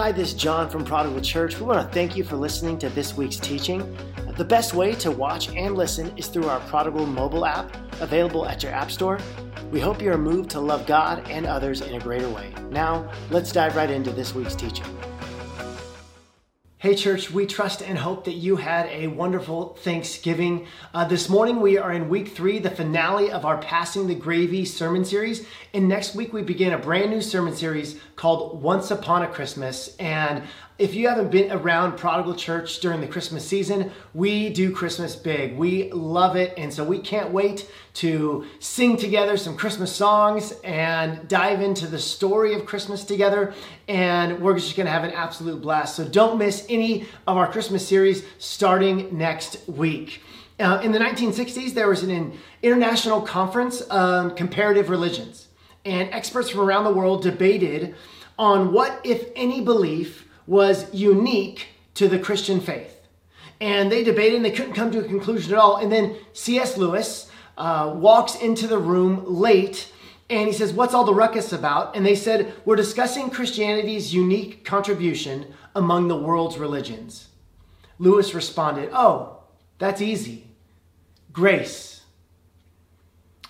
Hi, this is John from Prodigal Church. We want to thank you for listening to this week's teaching. The best way to watch and listen is through our Prodigal mobile app, available at your App Store. We hope you are moved to love God and others in a greater way. Now, let's dive right into this week's teaching. Hey, church, we trust and hope that you had a wonderful Thanksgiving. Uh, this morning, we are in week three, the finale of our Passing the Gravy sermon series. And next week, we begin a brand new sermon series called Once Upon a Christmas. And if you haven't been around Prodigal Church during the Christmas season, we do Christmas big. We love it. And so we can't wait to sing together some Christmas songs and dive into the story of Christmas together. And we're just going to have an absolute blast. So don't miss any of our Christmas series starting next week. Uh, in the 1960s, there was an international conference on comparative religions, and experts from around the world debated on what, if any, belief was unique to the Christian faith. And they debated and they couldn't come to a conclusion at all. And then C.S. Lewis uh, walks into the room late and he says, What's all the ruckus about? And they said, We're discussing Christianity's unique contribution among the world's religions. Lewis responded, Oh, that's easy. Grace.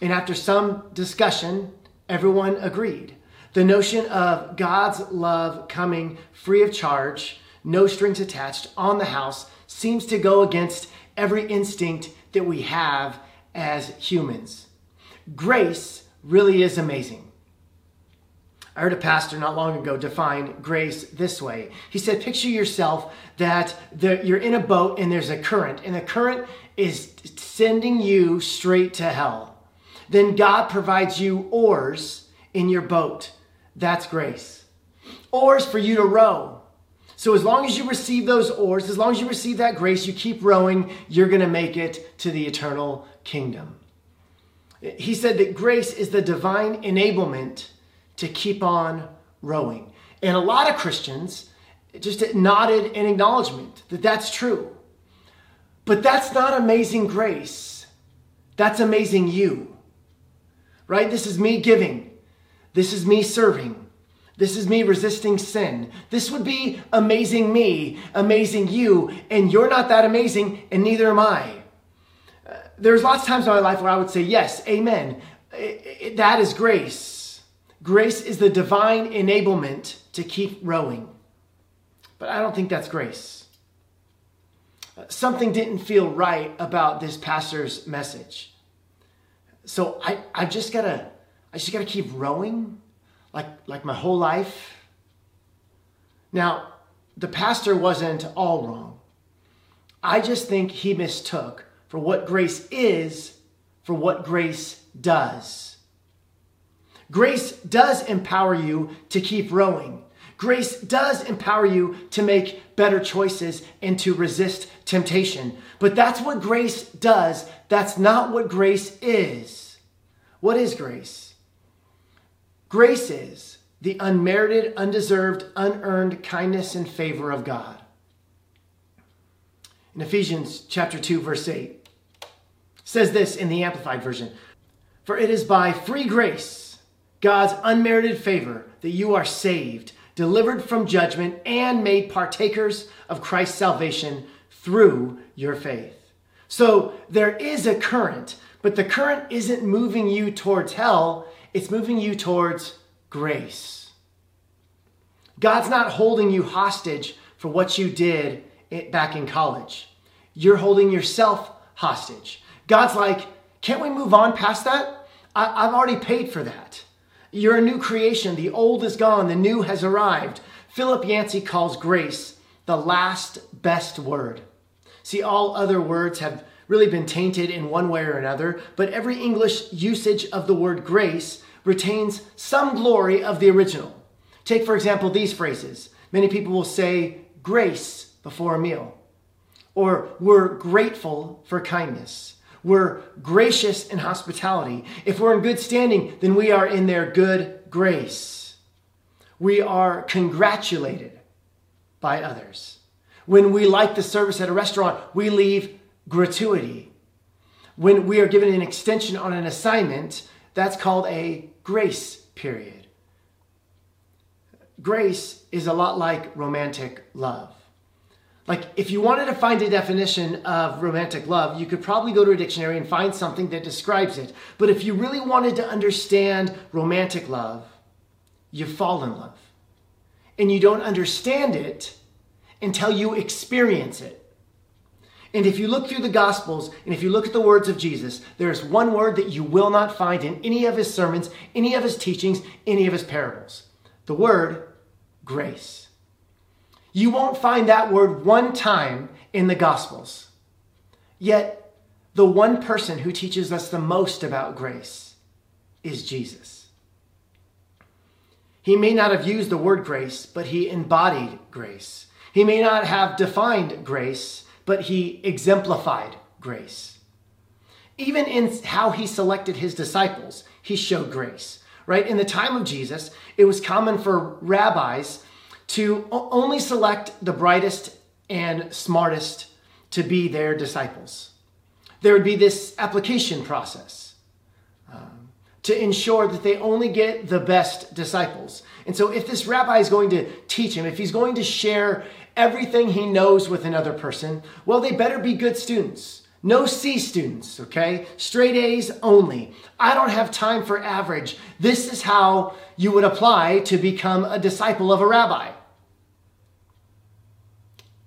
And after some discussion, everyone agreed. The notion of God's love coming free of charge, no strings attached, on the house seems to go against every instinct that we have as humans. Grace really is amazing. I heard a pastor not long ago define grace this way. He said, Picture yourself that the, you're in a boat and there's a current, and the current is sending you straight to hell. Then God provides you oars in your boat that's grace. Oars for you to row. So as long as you receive those oars, as long as you receive that grace, you keep rowing, you're going to make it to the eternal kingdom. He said that grace is the divine enablement to keep on rowing. And a lot of Christians just nodded in acknowledgement that that's true. But that's not amazing grace. That's amazing you. Right? This is me giving. This is me serving. This is me resisting sin. This would be amazing me, amazing you, and you're not that amazing, and neither am I. Uh, there's lots of times in my life where I would say, Yes, amen. It, it, that is grace. Grace is the divine enablement to keep rowing. But I don't think that's grace. Uh, something didn't feel right about this pastor's message. So I, I just gotta I just got to keep rowing like, like my whole life. Now, the pastor wasn't all wrong. I just think he mistook for what grace is for what grace does. Grace does empower you to keep rowing. Grace does empower you to make better choices and to resist temptation. But that's what grace does. That's not what grace is. What is grace? Grace is the unmerited, undeserved, unearned kindness and favor of God. In Ephesians chapter 2 verse 8 says this in the amplified version, "For it is by free grace, God's unmerited favor, that you are saved, delivered from judgment and made partakers of Christ's salvation through your faith." So there is a current, but the current isn't moving you towards hell, it's moving you towards grace. God's not holding you hostage for what you did back in college. You're holding yourself hostage. God's like, can't we move on past that? I- have already paid for that. You're a new creation. The old is gone, the new has arrived. Philip Yancey calls grace the last best word. See, all other words have really been tainted in one way or another, but every English usage of the word grace retains some glory of the original. Take, for example, these phrases. Many people will say grace before a meal, or we're grateful for kindness. We're gracious in hospitality. If we're in good standing, then we are in their good grace. We are congratulated by others. When we like the service at a restaurant, we leave gratuity. When we are given an extension on an assignment, that's called a grace period. grace is a lot like romantic love. Like, if you wanted to find a definition of romantic love, you could probably go to a dictionary and find something that describes it. But if you really wanted to understand romantic love, you fall in love. And you don't understand it until you experience it. And if you look through the Gospels and if you look at the words of Jesus, there is one word that you will not find in any of his sermons, any of his teachings, any of his parables the word grace. You won't find that word one time in the Gospels. Yet, the one person who teaches us the most about grace is Jesus. He may not have used the word grace, but he embodied grace. He may not have defined grace, but he exemplified grace. Even in how he selected his disciples, he showed grace, right? In the time of Jesus, it was common for rabbis to only select the brightest and smartest to be their disciples. There would be this application process um, to ensure that they only get the best disciples. And so, if this rabbi is going to teach him, if he's going to share everything he knows with another person, well, they better be good students. No C students, okay? Straight A's only. I don't have time for average. This is how you would apply to become a disciple of a rabbi.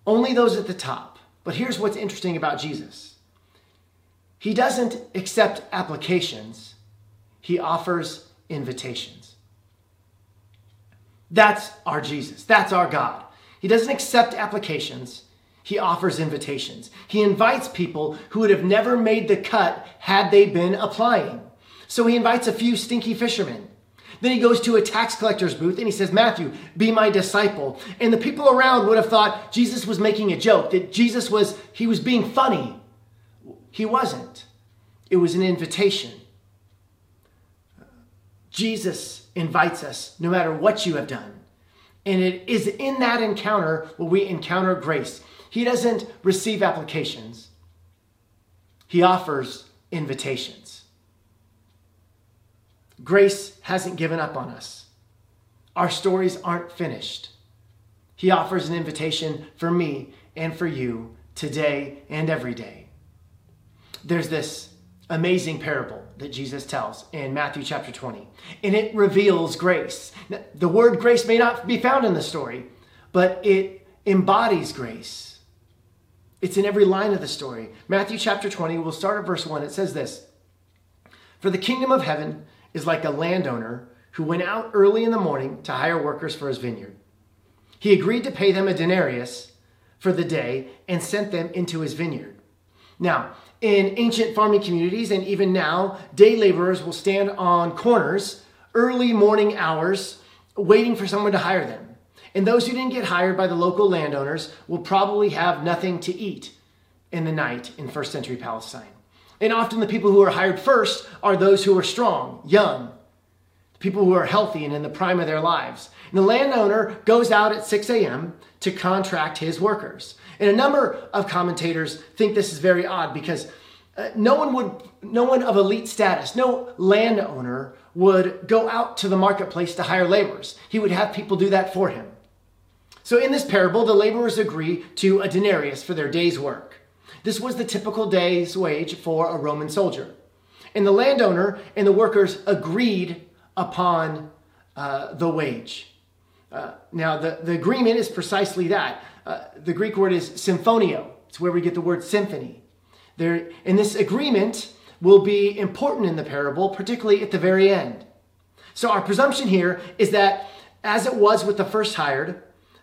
Only those at the top. But here's what's interesting about Jesus He doesn't accept applications, He offers invitations. That's our Jesus. That's our God. He doesn't accept applications. He offers invitations. He invites people who would have never made the cut had they been applying. So he invites a few stinky fishermen. Then he goes to a tax collector's booth and he says, Matthew, be my disciple. And the people around would have thought Jesus was making a joke, that Jesus was, he was being funny. He wasn't. It was an invitation. Jesus invites us no matter what you have done. And it is in that encounter where we encounter grace. He doesn't receive applications, He offers invitations. Grace hasn't given up on us. Our stories aren't finished. He offers an invitation for me and for you today and every day. There's this amazing parable that Jesus tells in Matthew chapter 20, and it reveals grace. The word grace may not be found in the story, but it embodies grace. It's in every line of the story. Matthew chapter 20, we'll start at verse 1. It says this For the kingdom of heaven is like a landowner who went out early in the morning to hire workers for his vineyard. He agreed to pay them a denarius for the day and sent them into his vineyard. Now, in ancient farming communities and even now, day laborers will stand on corners early morning hours waiting for someone to hire them. And those who didn't get hired by the local landowners will probably have nothing to eat in the night in first century Palestine. And often the people who are hired first are those who are strong, young, people who are healthy and in the prime of their lives. And the landowner goes out at 6 a.m. to contract his workers. And a number of commentators think this is very odd because uh, no one would, no one of elite status, no landowner would go out to the marketplace to hire laborers. He would have people do that for him. So in this parable, the laborers agree to a denarius for their day's work. This was the typical day's wage for a Roman soldier. And the landowner and the workers agreed upon uh, the wage. Uh, now, the, the agreement is precisely that. Uh, the Greek word is symphonio. It's where we get the word symphony. There, and this agreement will be important in the parable, particularly at the very end. So our presumption here is that, as it was with the first hired,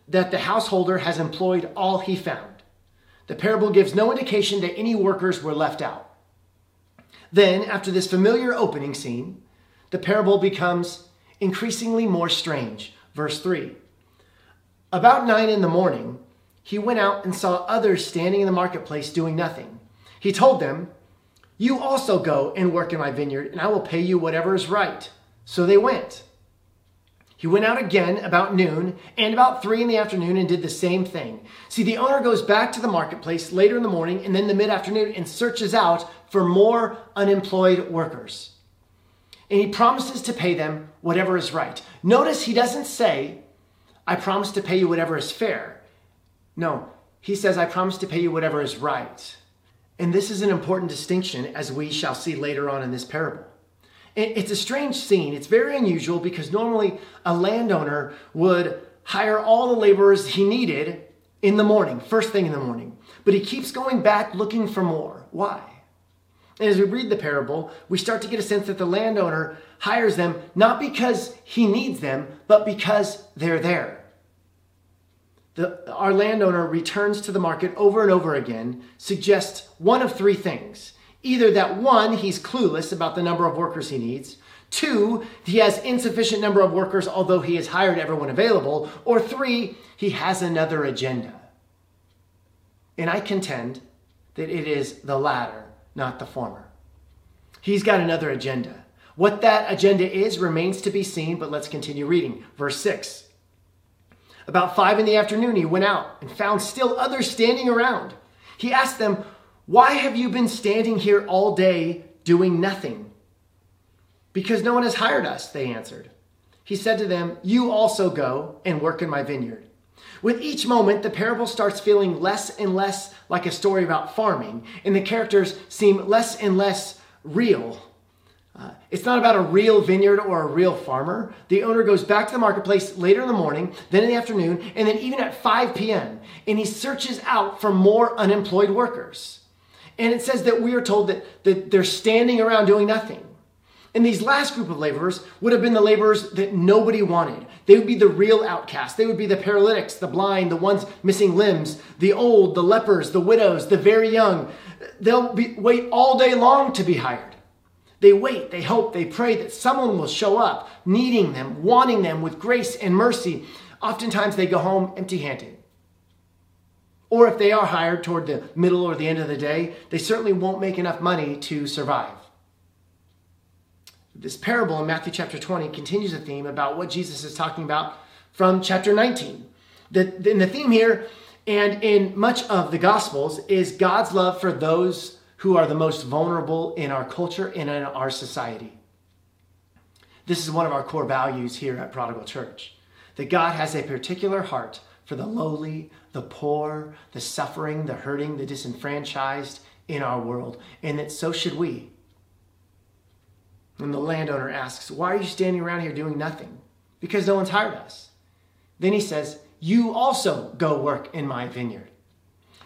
that the householder has employed all he found. The parable gives no indication that any workers were left out. Then, after this familiar opening scene, the parable becomes increasingly more strange. Verse 3 About nine in the morning, he went out and saw others standing in the marketplace doing nothing. He told them, You also go and work in my vineyard, and I will pay you whatever is right. So they went. He went out again about noon and about three in the afternoon and did the same thing. See, the owner goes back to the marketplace later in the morning and then the mid afternoon and searches out for more unemployed workers. And he promises to pay them whatever is right. Notice he doesn't say, I promise to pay you whatever is fair. No, he says, I promise to pay you whatever is right. And this is an important distinction as we shall see later on in this parable. It's a strange scene. It's very unusual because normally a landowner would hire all the laborers he needed in the morning, first thing in the morning. But he keeps going back looking for more. Why? And as we read the parable, we start to get a sense that the landowner hires them not because he needs them, but because they're there. The, our landowner returns to the market over and over again, suggests one of three things. Either that one, he's clueless about the number of workers he needs. Two, he has insufficient number of workers, although he has hired everyone available. Or three, he has another agenda. And I contend that it is the latter not the former. He's got another agenda. What that agenda is remains to be seen, but let's continue reading. Verse 6. About five in the afternoon, he went out and found still others standing around. He asked them, Why have you been standing here all day doing nothing? Because no one has hired us, they answered. He said to them, You also go and work in my vineyard. With each moment, the parable starts feeling less and less like a story about farming, and the characters seem less and less real. Uh, it's not about a real vineyard or a real farmer. The owner goes back to the marketplace later in the morning, then in the afternoon, and then even at 5 p.m., and he searches out for more unemployed workers. And it says that we are told that, that they're standing around doing nothing. And these last group of laborers would have been the laborers that nobody wanted. They would be the real outcasts. They would be the paralytics, the blind, the ones missing limbs, the old, the lepers, the widows, the very young. They'll be, wait all day long to be hired. They wait, they hope, they pray that someone will show up, needing them, wanting them with grace and mercy. Oftentimes they go home empty handed. Or if they are hired toward the middle or the end of the day, they certainly won't make enough money to survive. This parable in Matthew chapter 20 continues a theme about what Jesus is talking about from chapter 19. The, the, the theme here and in much of the Gospels is God's love for those who are the most vulnerable in our culture and in our society. This is one of our core values here at Prodigal Church that God has a particular heart for the lowly, the poor, the suffering, the hurting, the disenfranchised in our world, and that so should we. And the landowner asks, Why are you standing around here doing nothing? Because no one's hired us. Then he says, You also go work in my vineyard.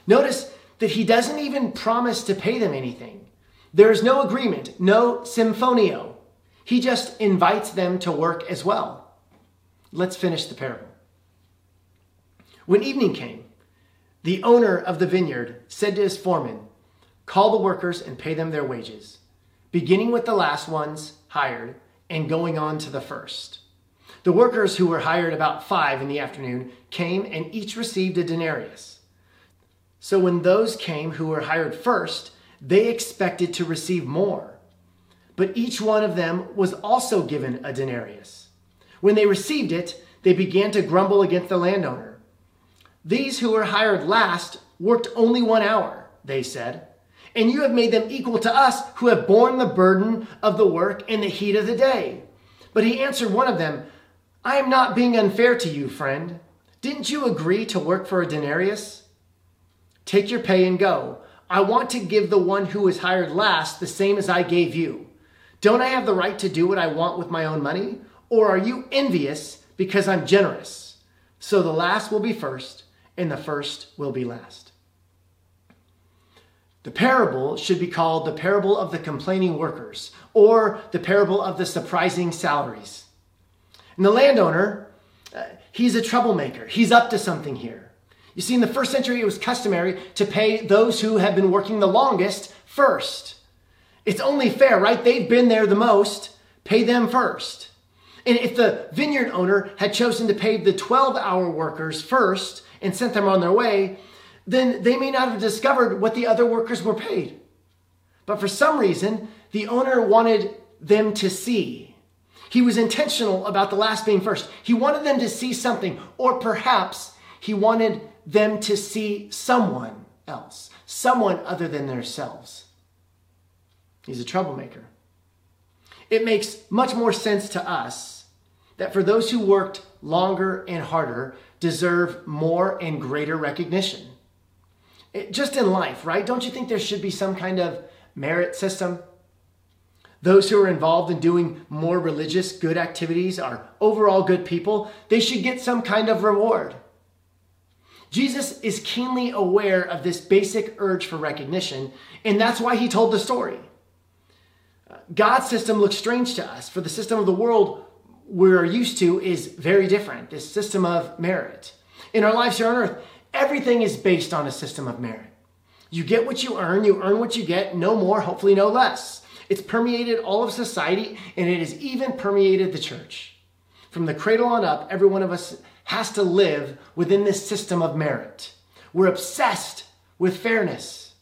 Notice that he doesn't even promise to pay them anything. There is no agreement, no symphonio. He just invites them to work as well. Let's finish the parable. When evening came, the owner of the vineyard said to his foreman, Call the workers and pay them their wages beginning with the last ones hired and going on to the first. The workers who were hired about five in the afternoon came and each received a denarius. So when those came who were hired first, they expected to receive more. But each one of them was also given a denarius. When they received it, they began to grumble against the landowner. These who were hired last worked only one hour, they said and you have made them equal to us who have borne the burden of the work in the heat of the day. But he answered one of them, I am not being unfair to you, friend. Didn't you agree to work for a denarius? Take your pay and go. I want to give the one who was hired last the same as I gave you. Don't I have the right to do what I want with my own money? Or are you envious because I'm generous? So the last will be first, and the first will be last. The parable should be called the parable of the complaining workers or the parable of the surprising salaries. And the landowner, uh, he's a troublemaker. He's up to something here. You see, in the first century, it was customary to pay those who have been working the longest first. It's only fair, right? They've been there the most. Pay them first. And if the vineyard owner had chosen to pay the 12 hour workers first and sent them on their way, then they may not have discovered what the other workers were paid. But for some reason, the owner wanted them to see. He was intentional about the last being first. He wanted them to see something, or perhaps he wanted them to see someone else, someone other than themselves. He's a troublemaker. It makes much more sense to us that for those who worked longer and harder deserve more and greater recognition. It, just in life, right? Don't you think there should be some kind of merit system? Those who are involved in doing more religious good activities are overall good people. They should get some kind of reward. Jesus is keenly aware of this basic urge for recognition, and that's why he told the story. God's system looks strange to us, for the system of the world we're used to is very different this system of merit. In our lives here on earth, everything is based on a system of merit. You get what you earn, you earn what you get, no more, hopefully, no less. It's permeated all of society, and it has even permeated the church. From the cradle on up, every one of us has to live within this system of merit. We're obsessed with fairness.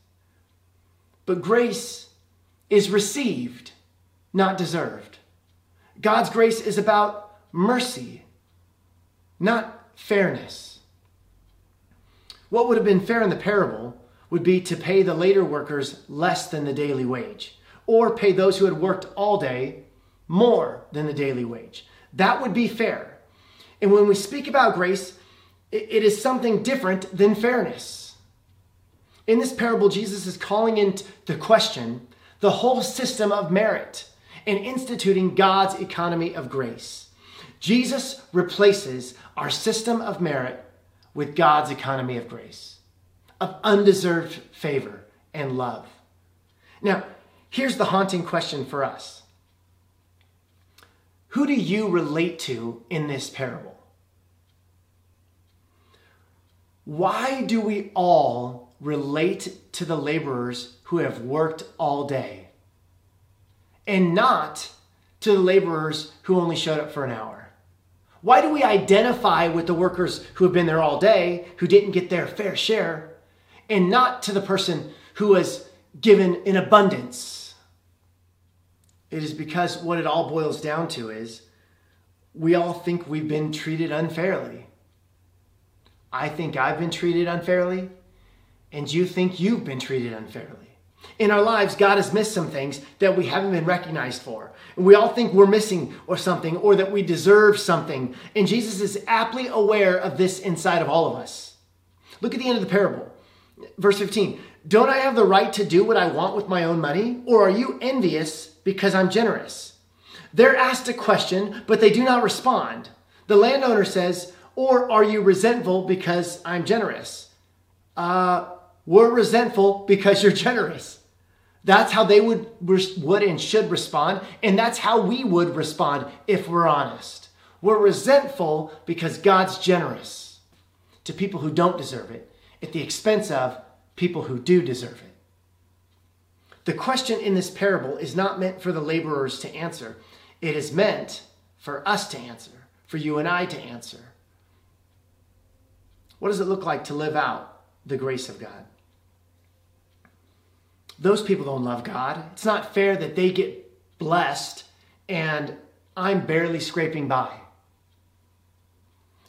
But grace is received, not deserved. God's grace is about mercy, not fairness. What would have been fair in the parable would be to pay the later workers less than the daily wage, or pay those who had worked all day more than the daily wage. That would be fair. And when we speak about grace, it is something different than fairness. In this parable, Jesus is calling into question the whole system of merit and instituting God's economy of grace. Jesus replaces our system of merit with God's economy of grace, of undeserved favor and love. Now, here's the haunting question for us Who do you relate to in this parable? Why do we all relate to the laborers who have worked all day and not to the laborers who only showed up for an hour? Why do we identify with the workers who have been there all day, who didn't get their fair share, and not to the person who was given in abundance? It is because what it all boils down to is we all think we've been treated unfairly. I think I've been treated unfairly, and you think you've been treated unfairly. In our lives, God has missed some things that we haven't been recognized for. We all think we're missing or something or that we deserve something. And Jesus is aptly aware of this inside of all of us. Look at the end of the parable. Verse 15 Don't I have the right to do what I want with my own money? Or are you envious because I'm generous? They're asked a question, but they do not respond. The landowner says, Or are you resentful because I'm generous? Uh, we're resentful because you're generous. That's how they would, would and should respond. And that's how we would respond if we're honest. We're resentful because God's generous to people who don't deserve it at the expense of people who do deserve it. The question in this parable is not meant for the laborers to answer, it is meant for us to answer, for you and I to answer. What does it look like to live out the grace of God? those people don't love God. It's not fair that they get blessed and I'm barely scraping by.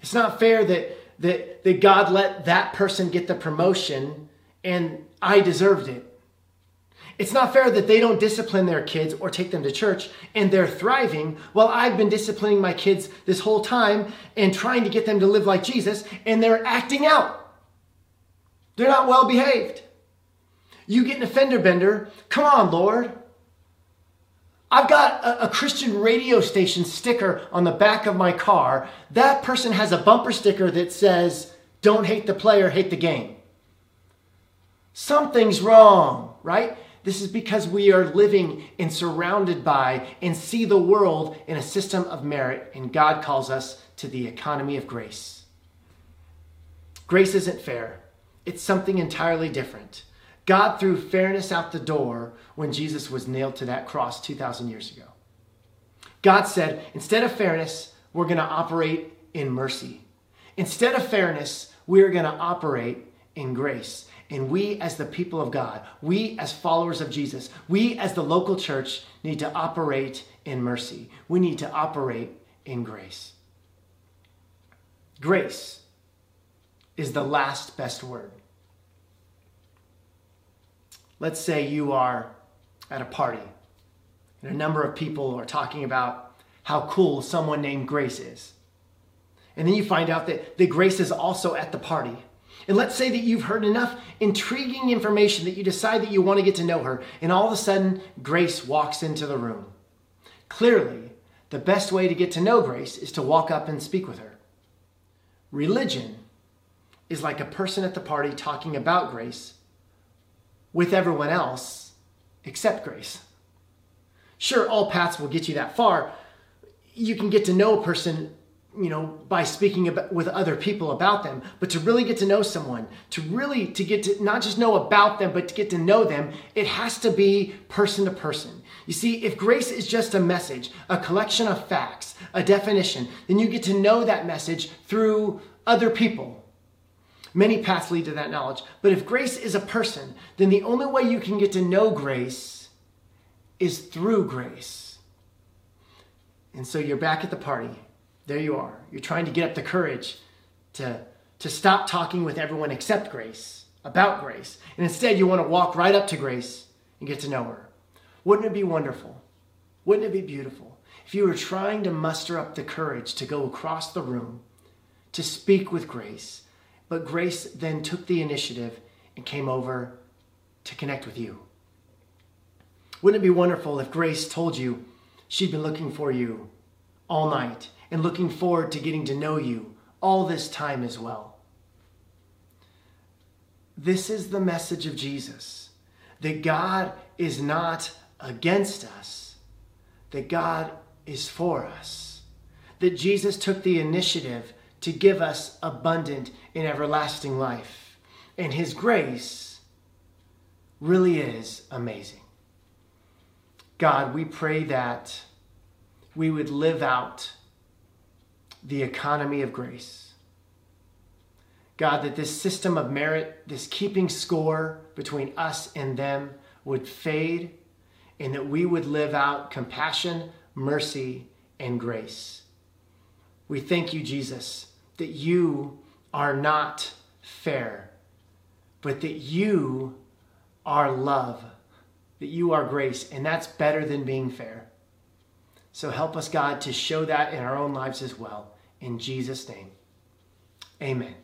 It's not fair that, that, that God let that person get the promotion and I deserved it. It's not fair that they don't discipline their kids or take them to church and they're thriving while I've been disciplining my kids this whole time and trying to get them to live like Jesus and they're acting out. They're not well behaved. You get an offender bender. Come on, Lord. I've got a, a, Christian radio station sticker on the back of my car. That person has a bumper sticker that says, Don't hate the player, hate the game. Something's wrong, right? This is because we are living and surrounded by and see the world in a system of merit, and God calls us to the economy of grace. Grace isn't fair, it's something entirely different. God threw fairness out the door when Jesus was nailed to that cross 2,000 years ago. God said, instead of fairness, we're going to operate in mercy. Instead of fairness, we're going to operate in grace. And we, as the people of God, we, as followers of Jesus, we, as the local church, need to operate in mercy. We need to operate in grace. Grace is the last best word. Let's say you are at a party and a number of people are talking about how cool someone named Grace is. And then you find out that, that Grace is also at the party. And let's say that you've heard enough intriguing information that you decide that you want to get to know her, and all of a sudden, Grace walks into the room. Clearly, the best way to get to know Grace is to walk up and speak with her. Religion is like a person at the party talking about grace with everyone else except grace. Sure, all paths will get you that far. You can get to know a person you know by speaking about, with other people about them but to really get to know someone to really to get to not just know about them but to get to know them it has to be person to person you see if grace is just a message a collection of facts a definition then you get to know that message through other people many paths lead to that knowledge but if grace is a person then the only way you can get to know grace is through grace and so you're back at the party there you are. You're trying to get up the courage to, to stop talking with everyone except Grace, about Grace. And instead, you want to walk right up to Grace and get to know her. Wouldn't it be wonderful? Wouldn't it be beautiful if you were trying to muster up the courage to go across the room to speak with Grace, but Grace then took the initiative and came over to connect with you? Wouldn't it be wonderful if Grace told you she'd been looking for you all night and looking forward to getting to know you all this time as well. This is the message of Jesus that God is not against us, that God is for us, that Jesus took the initiative to give us abundant and everlasting life. And His grace really is amazing. God, we pray that we would live out the economy of grace. God, that this system of merit, this keeping score between us and them would fade and that we would live out compassion, mercy, and grace. We thank you, Jesus, that you are not fair, but that you are love, that you are grace, and that's better than being fair. So help us, God, to show that in our own lives as well. In Jesus' name, amen.